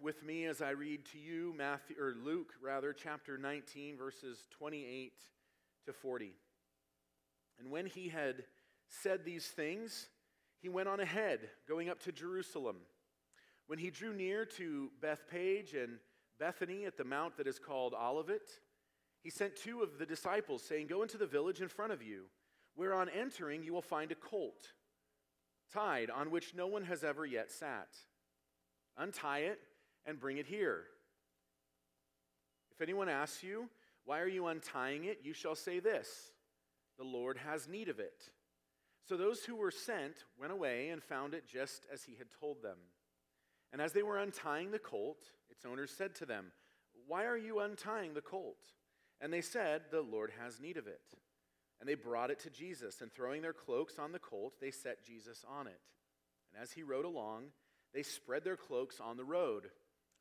with me as I read to you Matthew or Luke rather chapter 19 verses 28 to 40. And when he had said these things, he went on ahead, going up to Jerusalem. When he drew near to Bethphage and Bethany at the mount that is called Olivet, he sent two of the disciples, saying, Go into the village in front of you, where on entering you will find a colt tied on which no one has ever yet sat. Untie it and bring it here. If anyone asks you, Why are you untying it? you shall say this The Lord has need of it. So those who were sent went away and found it just as he had told them. And as they were untying the colt, its owner said to them, Why are you untying the colt? And they said, The Lord has need of it. And they brought it to Jesus, and throwing their cloaks on the colt, they set Jesus on it. And as he rode along, they spread their cloaks on the road.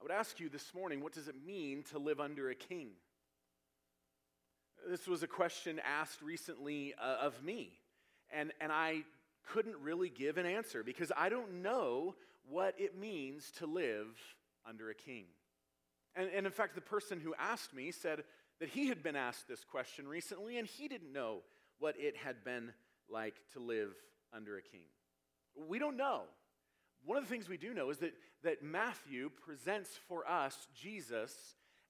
I would ask you this morning what does it mean to live under a king? This was a question asked recently uh, of me, and, and I couldn't really give an answer because I don't know what it means to live under a king. And, and in fact, the person who asked me said that he had been asked this question recently and he didn't know what it had been like to live under a king. We don't know. One of the things we do know is that, that Matthew presents for us Jesus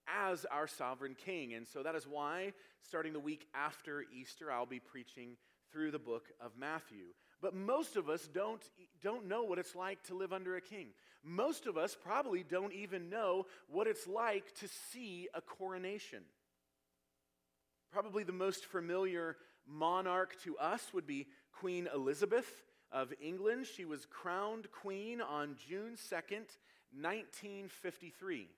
as our sovereign king. And so that is why, starting the week after Easter, I'll be preaching through the book of Matthew. But most of us don't, don't know what it's like to live under a king. Most of us probably don't even know what it's like to see a coronation. Probably the most familiar monarch to us would be Queen Elizabeth of England. She was crowned queen on June 2nd, 1953.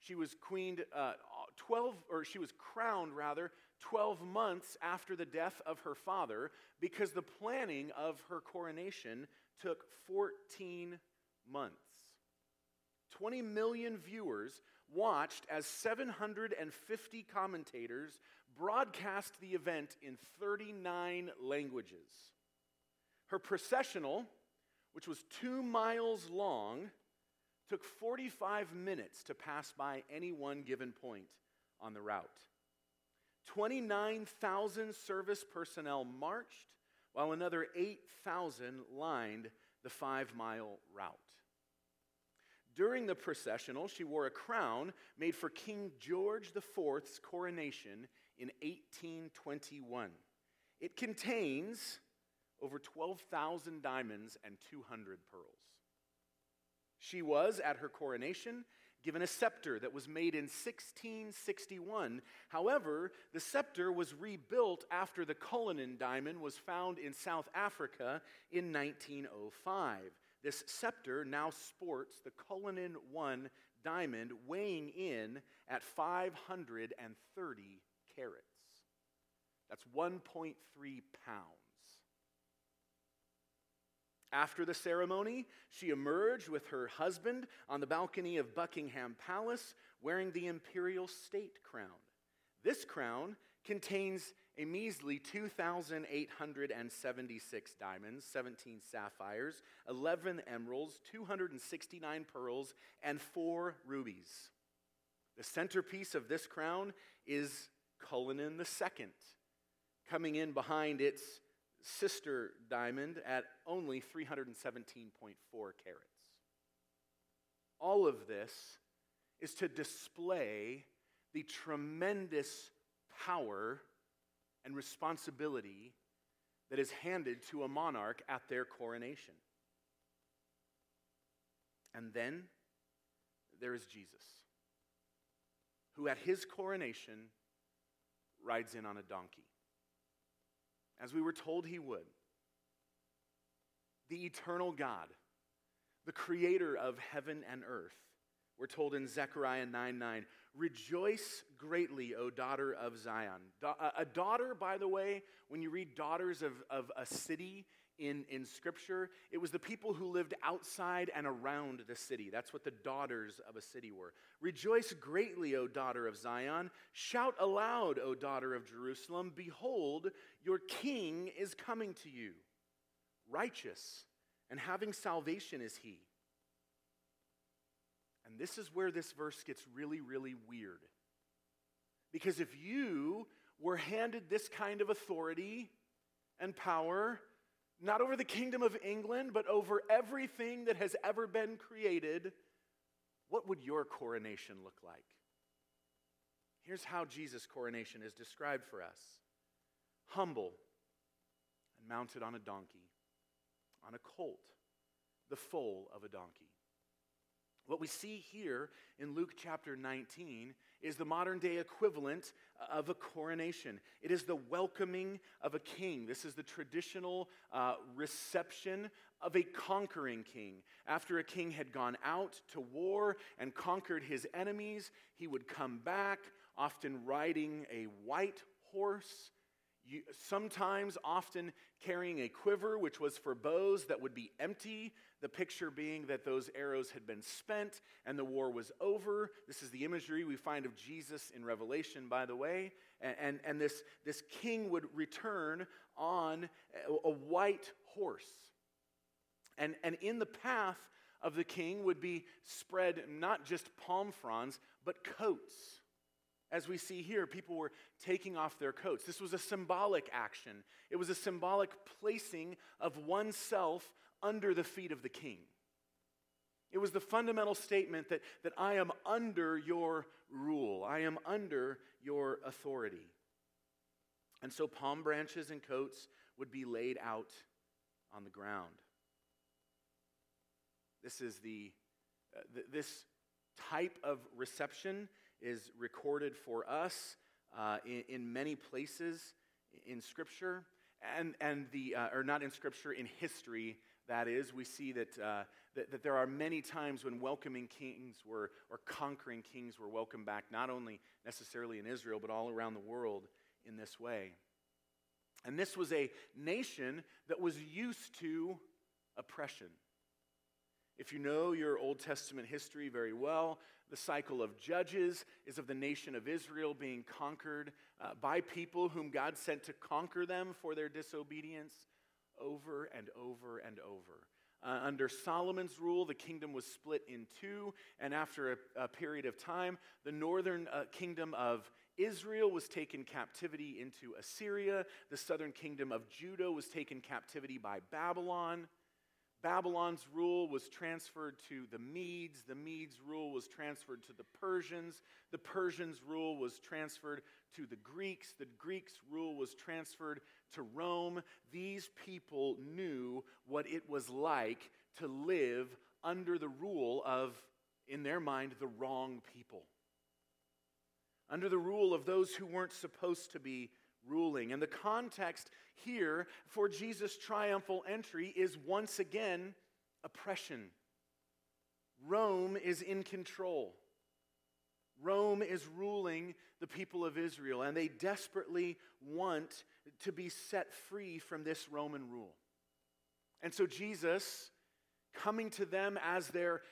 She was queened uh, 12, or she was crowned rather, 12 months after the death of her father because the planning of her coronation took 14 months. 20 million viewers watched as 750 commentators broadcast the event in 39 languages. Her processional, which was two miles long, took 45 minutes to pass by any one given point on the route. 29,000 service personnel marched, while another 8,000 lined the five mile route. During the processional, she wore a crown made for King George IV's coronation in 1821. It contains over 12,000 diamonds and 200 pearls. She was, at her coronation, given a scepter that was made in 1661. However, the scepter was rebuilt after the Cullinan diamond was found in South Africa in 1905. This scepter now sports the Cullinan 1 diamond weighing in at 530 carats. That's 1.3 pounds. After the ceremony, she emerged with her husband on the balcony of Buckingham Palace wearing the imperial state crown. This crown contains a measly 2,876 diamonds, 17 sapphires, 11 emeralds, 269 pearls, and four rubies. The centerpiece of this crown is Cullinan II, coming in behind its sister diamond at only 317.4 carats. All of this is to display the tremendous power and responsibility that is handed to a monarch at their coronation. And then there is Jesus, who at his coronation rides in on a donkey as we were told he would. The eternal God, the creator of heaven and earth. We're told in Zechariah 9 9, Rejoice greatly, O daughter of Zion. A daughter, by the way, when you read daughters of, of a city in, in Scripture, it was the people who lived outside and around the city. That's what the daughters of a city were. Rejoice greatly, O daughter of Zion. Shout aloud, O daughter of Jerusalem. Behold, your king is coming to you. Righteous and having salvation is he and this is where this verse gets really, really weird. Because if you were handed this kind of authority and power, not over the kingdom of England, but over everything that has ever been created, what would your coronation look like? Here's how Jesus' coronation is described for us humble and mounted on a donkey, on a colt, the foal of a donkey. What we see here in Luke chapter 19 is the modern day equivalent of a coronation. It is the welcoming of a king. This is the traditional uh, reception of a conquering king. After a king had gone out to war and conquered his enemies, he would come back, often riding a white horse you, sometimes, often carrying a quiver, which was for bows that would be empty. The picture being that those arrows had been spent and the war was over. This is the imagery we find of Jesus in Revelation, by the way. And, and, and this, this king would return on a, a white horse. And, and in the path of the king would be spread not just palm fronds, but coats as we see here, people were taking off their coats. This was a symbolic action, it was a symbolic placing of oneself under the feet of the king. It was the fundamental statement that, that I am under your rule, I am under your authority. And so palm branches and coats would be laid out on the ground. This is the, uh, th- this type of reception is recorded for us uh, in, in, many places in Scripture, and, and the, uh, or not in Scripture, in history, that is. We see that, uh, that, that, there are many times when welcoming kings were, or conquering kings were welcomed back, not only necessarily in Israel, but all around the world in this way. And this was a nation that was used to oppression. If you know your Old Testament history very well, the cycle of Judges is of the nation of Israel being conquered uh, by people whom God sent to conquer them for their disobedience over and over and over. Uh, under Solomon's rule, the kingdom was split in two, and after a, a period of time, the northern uh, kingdom of Israel was taken captivity into Assyria. The southern kingdom of Judah was taken captivity by Babylon. Babylon's rule was transferred to the Medes. The Medes' rule was transferred to the Persians. The Persians' rule was transferred to the Greeks. The Greeks' rule was transferred to Rome. These people knew what it was like to live under the rule of, in their mind, the wrong people. Under the rule of those who weren't supposed to be ruling. And the context here for Jesus' triumphal entry is once again oppression. Rome is in control. Rome is ruling the people of Israel, and they desperately want to be set free from this Roman rule. And so, Jesus, coming to them as their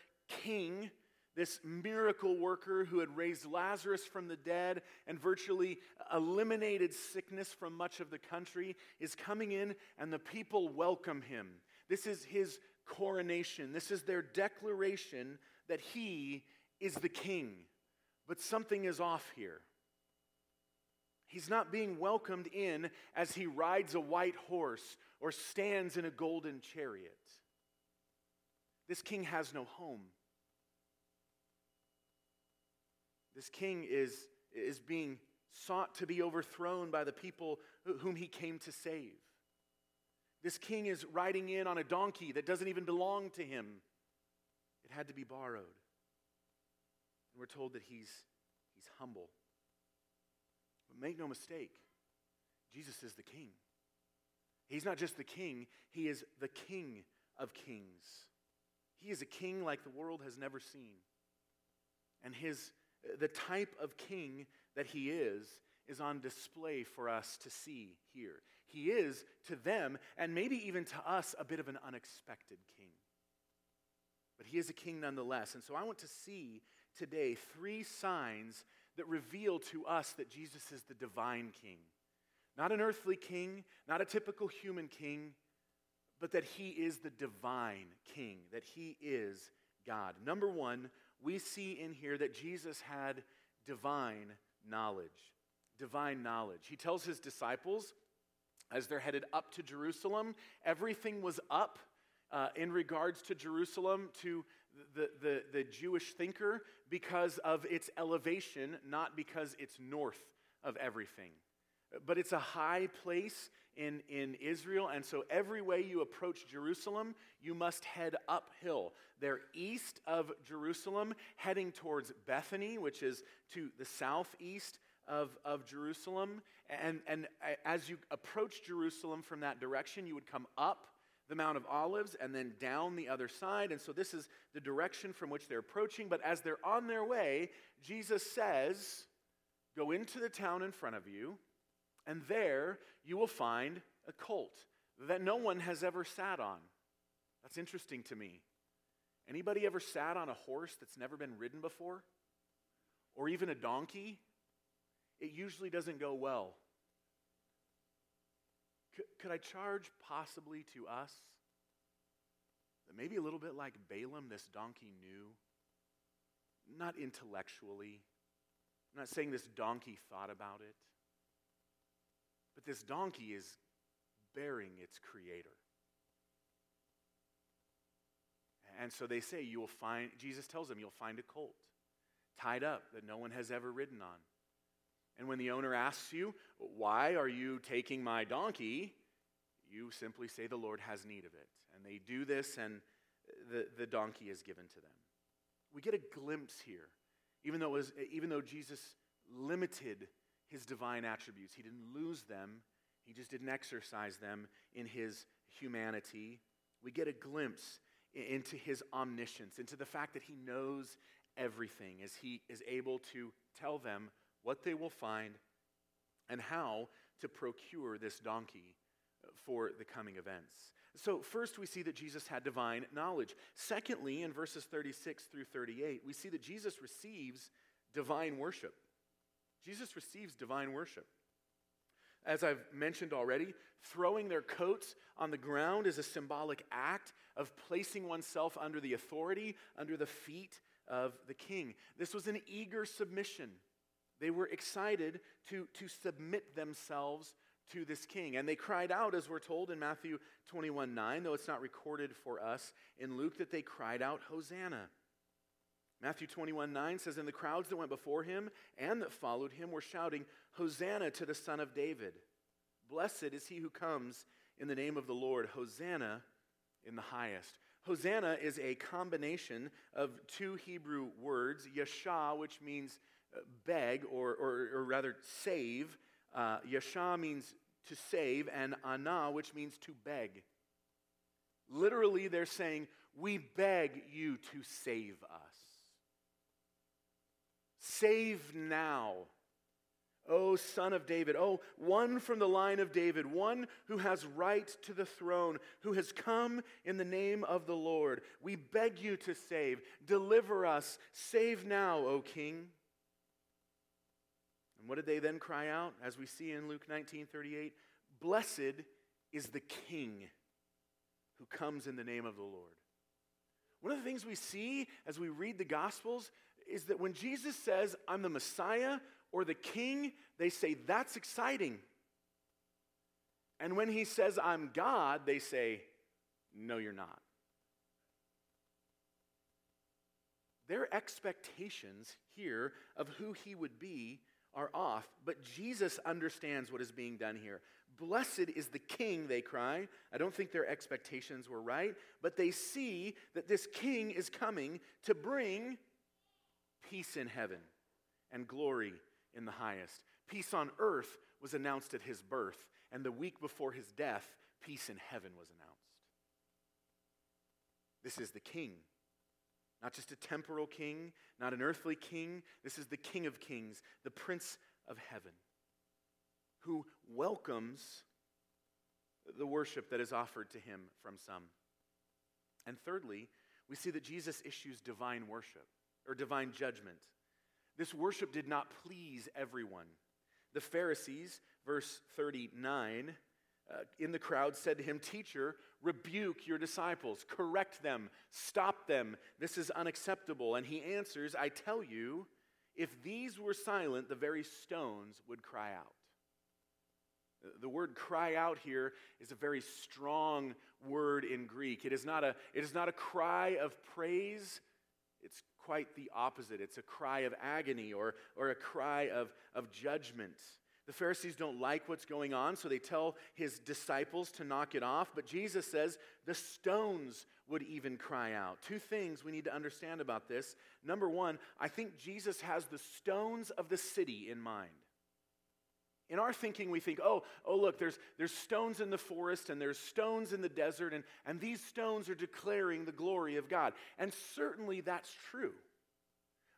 king, this miracle worker who had raised Lazarus from the dead and virtually eliminated sickness from much of the country, is coming in and the people welcome him. This is his coronation. This is their declaration that he is the king. But something is off here. He's not being welcomed in as he rides a white horse or stands in a golden chariot. This king has no home. This king is, is being sought to be overthrown by the people whom he came to save. This king is riding in on a donkey that doesn't even belong to him. It had to be borrowed. And we're told that he's, he's humble. But make no mistake, Jesus is the king. He's not just the king, he is the king of kings. He is a king like the world has never seen. And his, the type of king that he is is on display for us to see here. He is to them, and maybe even to us, a bit of an unexpected king. But he is a king nonetheless. And so I want to see today three signs that reveal to us that Jesus is the divine king. Not an earthly king, not a typical human king, but that he is the divine king, that he is God. Number one, we see in here that Jesus had divine knowledge. Divine knowledge. He tells his disciples as they're headed up to Jerusalem, everything was up uh, in regards to Jerusalem to the, the, the Jewish thinker because of its elevation, not because it's north of everything. But it's a high place in, in Israel, and so every way you approach Jerusalem, you must head uphill. They're east of Jerusalem, heading towards Bethany, which is to the southeast of, of Jerusalem. And, and as you approach Jerusalem from that direction, you would come up the Mount of Olives and then down the other side. And so this is the direction from which they're approaching. But as they're on their way, Jesus says, Go into the town in front of you and there you will find a colt that no one has ever sat on. That's interesting to me. Anybody ever sat on a horse that's never been ridden before? Or even a donkey? It usually doesn't go well. Could, could I charge possibly to us that maybe a little bit like Balaam, this donkey knew? Not intellectually. I'm not saying this donkey thought about it. But this donkey is bearing its creator. And so they say, you will find, Jesus tells them, you'll find a colt tied up that no one has ever ridden on. And when the owner asks you, why are you taking my donkey? You simply say, the Lord has need of it. And they do this, and the, the donkey is given to them. We get a glimpse here, even though, was, even though Jesus limited his divine attributes. He didn't lose them, he just didn't exercise them in his humanity. We get a glimpse into his omniscience, into the fact that he knows everything, as he is able to tell them what they will find and how to procure this donkey for the coming events. So, first, we see that Jesus had divine knowledge. Secondly, in verses 36 through 38, we see that Jesus receives divine worship. Jesus receives divine worship. As I've mentioned already, throwing their coats on the ground is a symbolic act of placing oneself under the authority, under the feet of the king. This was an eager submission. They were excited to, to submit themselves to this king. And they cried out, as we're told in Matthew 21 9, though it's not recorded for us in Luke, that they cried out, Hosanna. Matthew 21 9 says, And the crowds that went before him and that followed him were shouting, Hosanna to the Son of David. Blessed is he who comes in the name of the Lord. Hosanna in the highest. Hosanna is a combination of two Hebrew words, yasha, which means uh, beg, or, or, or rather save. Uh, yasha means to save, and ana, which means to beg. Literally, they're saying, We beg you to save us. Save now. O son of David, oh, one from the line of David, one who has right to the throne, who has come in the name of the Lord. We beg you to save. Deliver us. Save now, O king. And what did they then cry out? As we see in Luke 19 38, Blessed is the king who comes in the name of the Lord. One of the things we see as we read the Gospels is that when Jesus says, I'm the Messiah or the King, they say, That's exciting. And when he says, I'm God, they say, No, you're not. Their expectations here of who he would be are off, but Jesus understands what is being done here. Blessed is the king, they cry. I don't think their expectations were right, but they see that this king is coming to bring peace in heaven and glory in the highest. Peace on earth was announced at his birth, and the week before his death, peace in heaven was announced. This is the king. Not just a temporal king, not an earthly king. This is the king of kings, the prince of heaven, who welcomes the worship that is offered to him from some. And thirdly, we see that Jesus issues divine worship or divine judgment. This worship did not please everyone. The Pharisees, verse 39, uh, in the crowd said to him, Teacher, rebuke your disciples, correct them, stop them. This is unacceptable. And he answers, I tell you, if these were silent, the very stones would cry out. The word cry out here is a very strong word in Greek. It is not a, it is not a cry of praise, it's quite the opposite. It's a cry of agony or, or a cry of, of judgment. The Pharisees don't like what's going on, so they tell his disciples to knock it off. But Jesus says the stones would even cry out. Two things we need to understand about this. Number one, I think Jesus has the stones of the city in mind. In our thinking, we think, oh, oh, look, there's, there's stones in the forest and there's stones in the desert, and, and these stones are declaring the glory of God. And certainly that's true.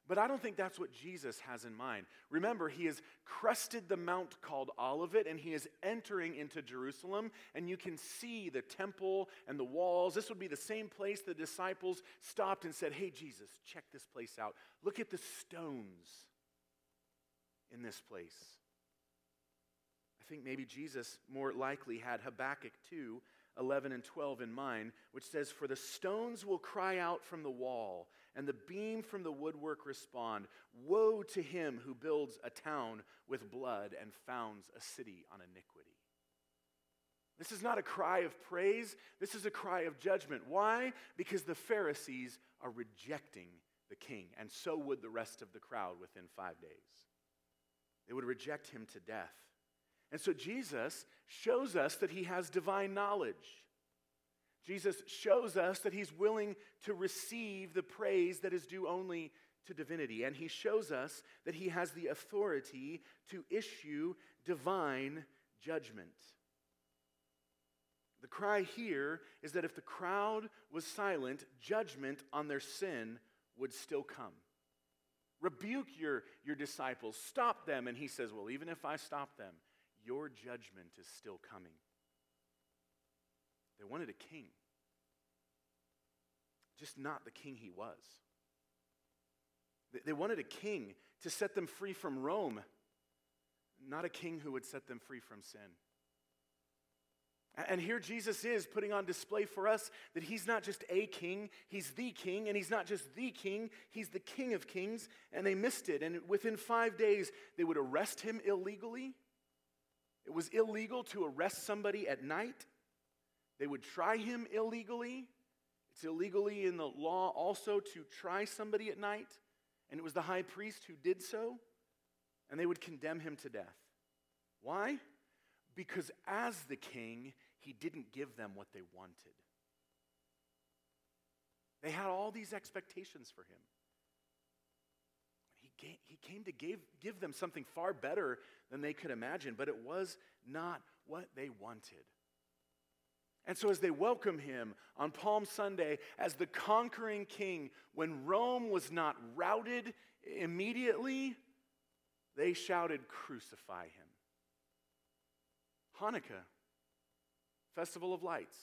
But I don't think that's what Jesus has in mind. Remember, he has crested the mount called Olivet and he is entering into Jerusalem, and you can see the temple and the walls. This would be the same place the disciples stopped and said, Hey, Jesus, check this place out. Look at the stones in this place think maybe Jesus more likely had Habakkuk 2 11 and 12 in mind, which says, For the stones will cry out from the wall, and the beam from the woodwork respond. Woe to him who builds a town with blood and founds a city on iniquity. This is not a cry of praise, this is a cry of judgment. Why? Because the Pharisees are rejecting the king, and so would the rest of the crowd within five days. They would reject him to death. And so Jesus shows us that he has divine knowledge. Jesus shows us that he's willing to receive the praise that is due only to divinity. And he shows us that he has the authority to issue divine judgment. The cry here is that if the crowd was silent, judgment on their sin would still come. Rebuke your, your disciples, stop them. And he says, Well, even if I stop them, your judgment is still coming. They wanted a king, just not the king he was. They wanted a king to set them free from Rome, not a king who would set them free from sin. And here Jesus is putting on display for us that he's not just a king, he's the king, and he's not just the king, he's the king of kings, and they missed it. And within five days, they would arrest him illegally, it was illegal to arrest somebody at night. They would try him illegally. It's illegally in the law also to try somebody at night. And it was the high priest who did so. And they would condemn him to death. Why? Because as the king, he didn't give them what they wanted. They had all these expectations for him. Came to give, give them something far better than they could imagine, but it was not what they wanted. And so, as they welcome him on Palm Sunday as the conquering king, when Rome was not routed immediately, they shouted, Crucify him. Hanukkah, Festival of Lights,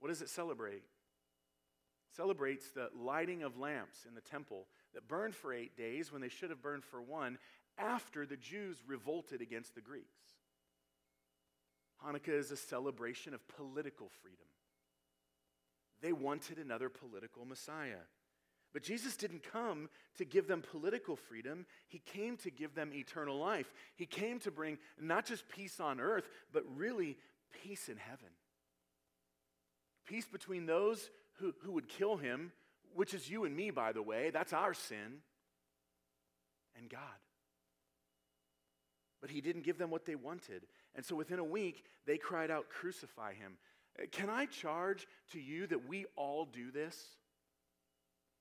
what does it celebrate? Celebrates the lighting of lamps in the temple that burned for eight days when they should have burned for one after the Jews revolted against the Greeks. Hanukkah is a celebration of political freedom. They wanted another political Messiah. But Jesus didn't come to give them political freedom. He came to give them eternal life. He came to bring not just peace on earth, but really peace in heaven. Peace between those who, who would kill him which is you and me, by the way, that's our sin, and God. But he didn't give them what they wanted. And so within a week, they cried out, Crucify him. Can I charge to you that we all do this?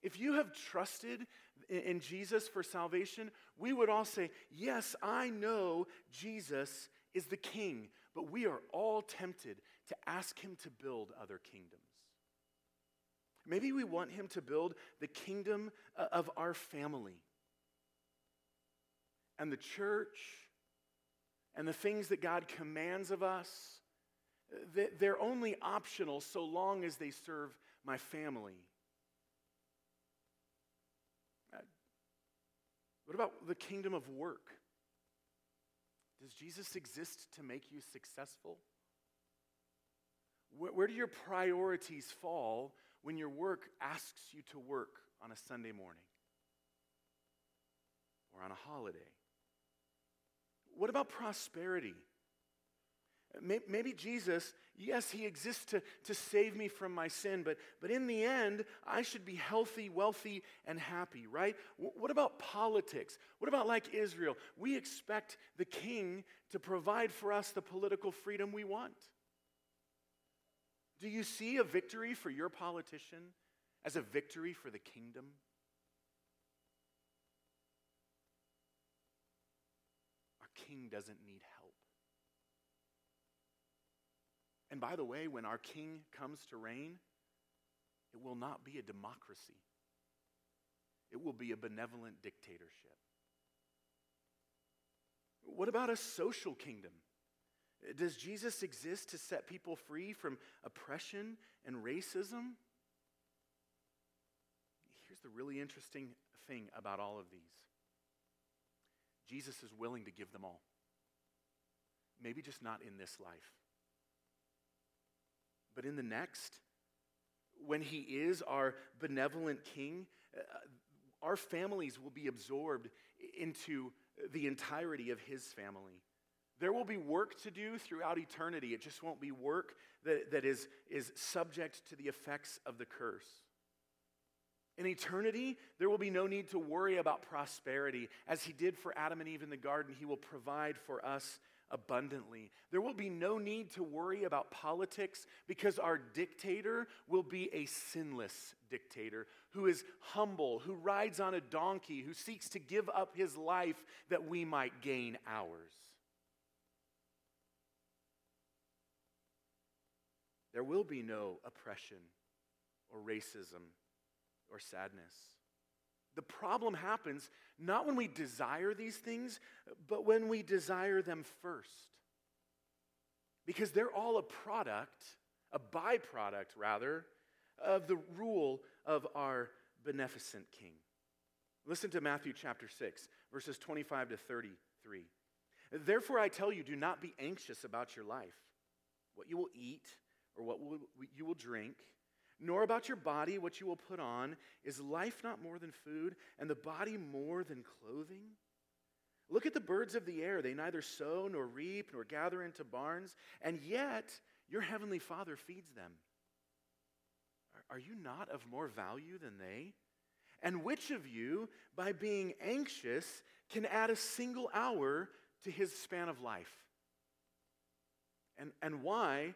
If you have trusted in Jesus for salvation, we would all say, Yes, I know Jesus is the king, but we are all tempted to ask him to build other kingdoms. Maybe we want Him to build the kingdom uh, of our family and the church and the things that God commands of us. They're only optional so long as they serve my family. Uh, what about the kingdom of work? Does Jesus exist to make you successful? Where, where, do your priorities fall when your work asks you to work on a Sunday morning or on a holiday? What about prosperity? Maybe Jesus, yes, he exists to, to save me from my sin, but, but in the end, I should be healthy, wealthy, and happy, right? What about politics? What about like Israel? We expect the king to provide for us the political freedom we want. Do you see a victory for your politician as a victory for the kingdom? Our king doesn't need help. And by the way, when our king comes to reign, it will not be a democracy, it will be a benevolent dictatorship. What about a social kingdom? Does Jesus exist to set people free from oppression and racism? Here's the really interesting thing about all of these Jesus is willing to give them all. Maybe just not in this life, but in the next, when He is our benevolent King, uh, our families will be absorbed into the entirety of His family. There will be work to do throughout eternity. It just won't be work that, that is, is subject to the effects of the curse. In eternity, there will be no need to worry about prosperity. As he did for Adam and Eve in the garden, he will provide for us abundantly. There will be no need to worry about politics because our dictator will be a sinless dictator who is humble, who rides on a donkey, who seeks to give up his life that we might gain ours. There will be no oppression or racism or sadness. The problem happens not when we desire these things, but when we desire them first. Because they're all a product, a byproduct rather, of the rule of our beneficent king. Listen to Matthew chapter 6, verses 25 to 33. Therefore, I tell you, do not be anxious about your life, what you will eat or what you will drink, nor about your body what you will put on. Is life not more than food, and the body more than clothing? Look at the birds of the air. They neither sow nor reap nor gather into barns, and yet your heavenly Father feeds them. Are you not of more value than they? And which of you, by being anxious, can add a single hour to his span of life? And, and why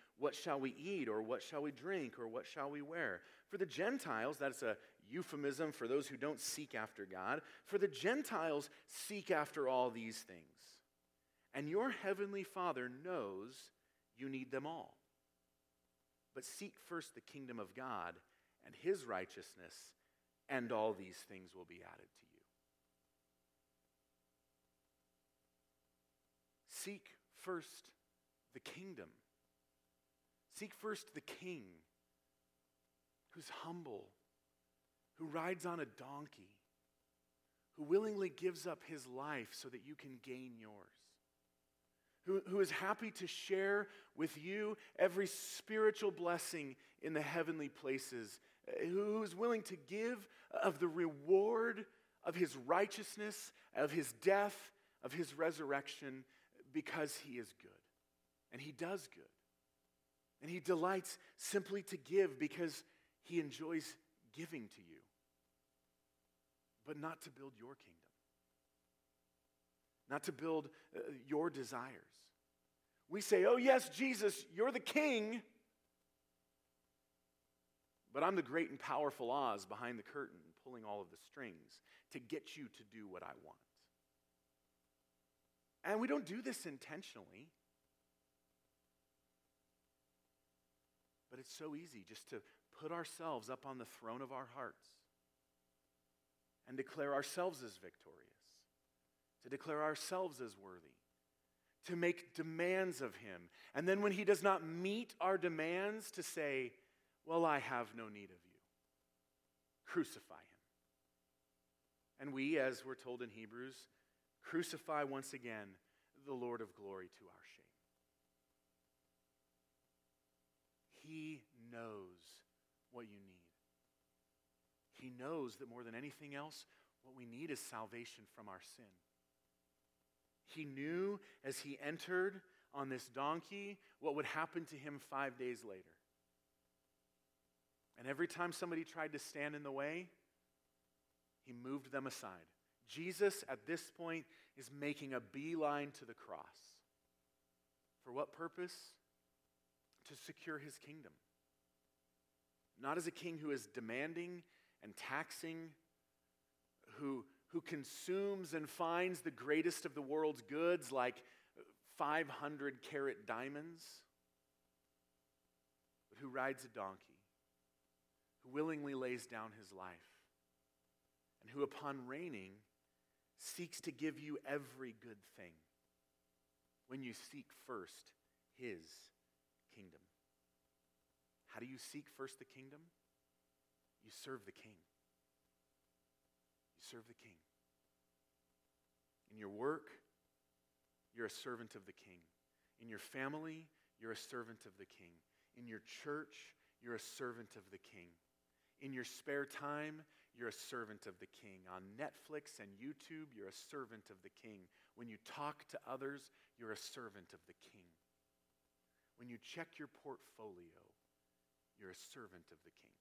what shall we eat, or what shall we drink, or what shall we wear? For the Gentiles, that's a euphemism for those who don't seek after God. For the Gentiles seek after all these things. And your heavenly Father knows you need them all. But seek first the kingdom of God and his righteousness, and all these things will be added to you. Seek first the kingdom Seek first the king who's humble, who rides on a donkey, who willingly gives up his life so that you can gain yours, who, who is happy to share with you every spiritual blessing in the heavenly places, eh, who is willing to give of the reward of his righteousness, of his death, of his resurrection, because he is good. And he does good. And he delights simply to give because he enjoys giving to you. but not to build your kingdom, not to build uh, your desires. We say, Oh, yes, Jesus, you're the king, but I'm the great and powerful Oz behind the curtain, pulling all of the strings to get you to do what I want. And we don't do this intentionally. But it's so easy just to put ourselves up on the throne of our hearts and declare ourselves as victorious, to declare ourselves as worthy, to make demands of Him. And then when He does not meet our demands, to say, Well, I have no need of you. Crucify Him. And we, as we're told in Hebrews, crucify once again the Lord of glory to our shame. He knows what you need. He knows that more than anything else, what we need is salvation from our sin. He knew as he entered on this donkey what would happen to him five days later. And every time somebody tried to stand in the way, he moved them aside. Jesus, at this point, is making a beeline to the cross. For what purpose? To secure his kingdom. Not as a king who is demanding and taxing, who, who consumes and finds the greatest of the world's goods like 500 carat diamonds, but who rides a donkey, who willingly lays down his life, and who, upon reigning, seeks to give you every good thing when you seek first his kingdom. How do you seek first the kingdom? You serve the king. You serve the king. In your work, you're a servant of the king. In your family, you're a servant of the king. In your church, you're a servant of the king. In your spare time, you're a servant of the king. On Netflix and YouTube, you're a servant of the king. When you talk to others, you're a servant of the king. When you check your portfolio, you're a servant of the king.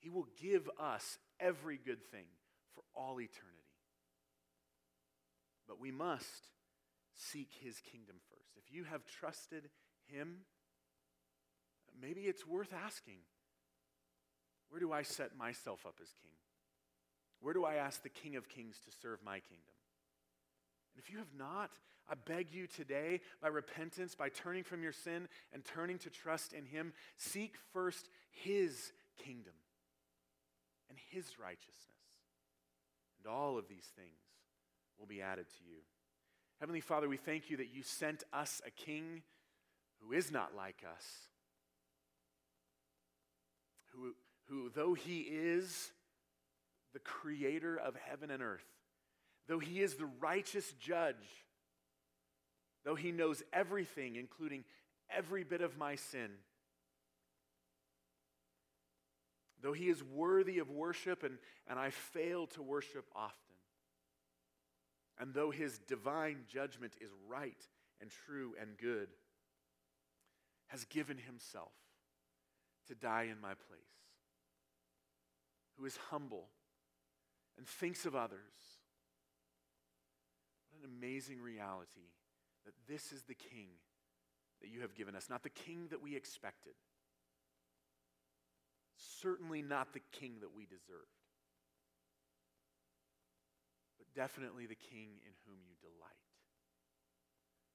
He will give us every good thing for all eternity. But we must seek his kingdom first. If you have trusted him, maybe it's worth asking where do I set myself up as king? Where do I ask the King of Kings to serve my kingdom? If you have not, I beg you today, by repentance, by turning from your sin and turning to trust in Him, seek first His kingdom and His righteousness. And all of these things will be added to you. Heavenly Father, we thank you that you sent us a king who is not like us, who who, though he is the creator of heaven and earth, though he is the righteous judge, though he knows everything, including every bit of my sin, though he is worthy of worship and, and I fail to worship often, and though his divine judgment is right and true and good, has given himself to die in my place who is humble and thinks of others. What an amazing reality that this is the King that you have given us, not the King that we expected, certainly not the King that we deserved, but definitely the King in whom you delight.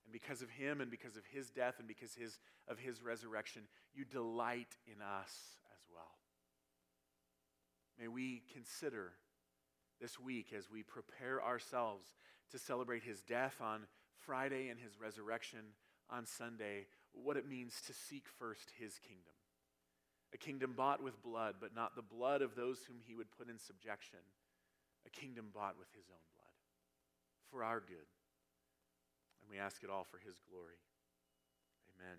And because of him and because of his death and because his, of his resurrection, you delight in us as well. May we consider this week as we prepare ourselves to celebrate his death on Friday and his resurrection on Sunday, what it means to seek first his kingdom. A kingdom bought with blood, but not the blood of those whom he would put in subjection. A kingdom bought with his own blood for our good. And we ask it all for his glory. Amen.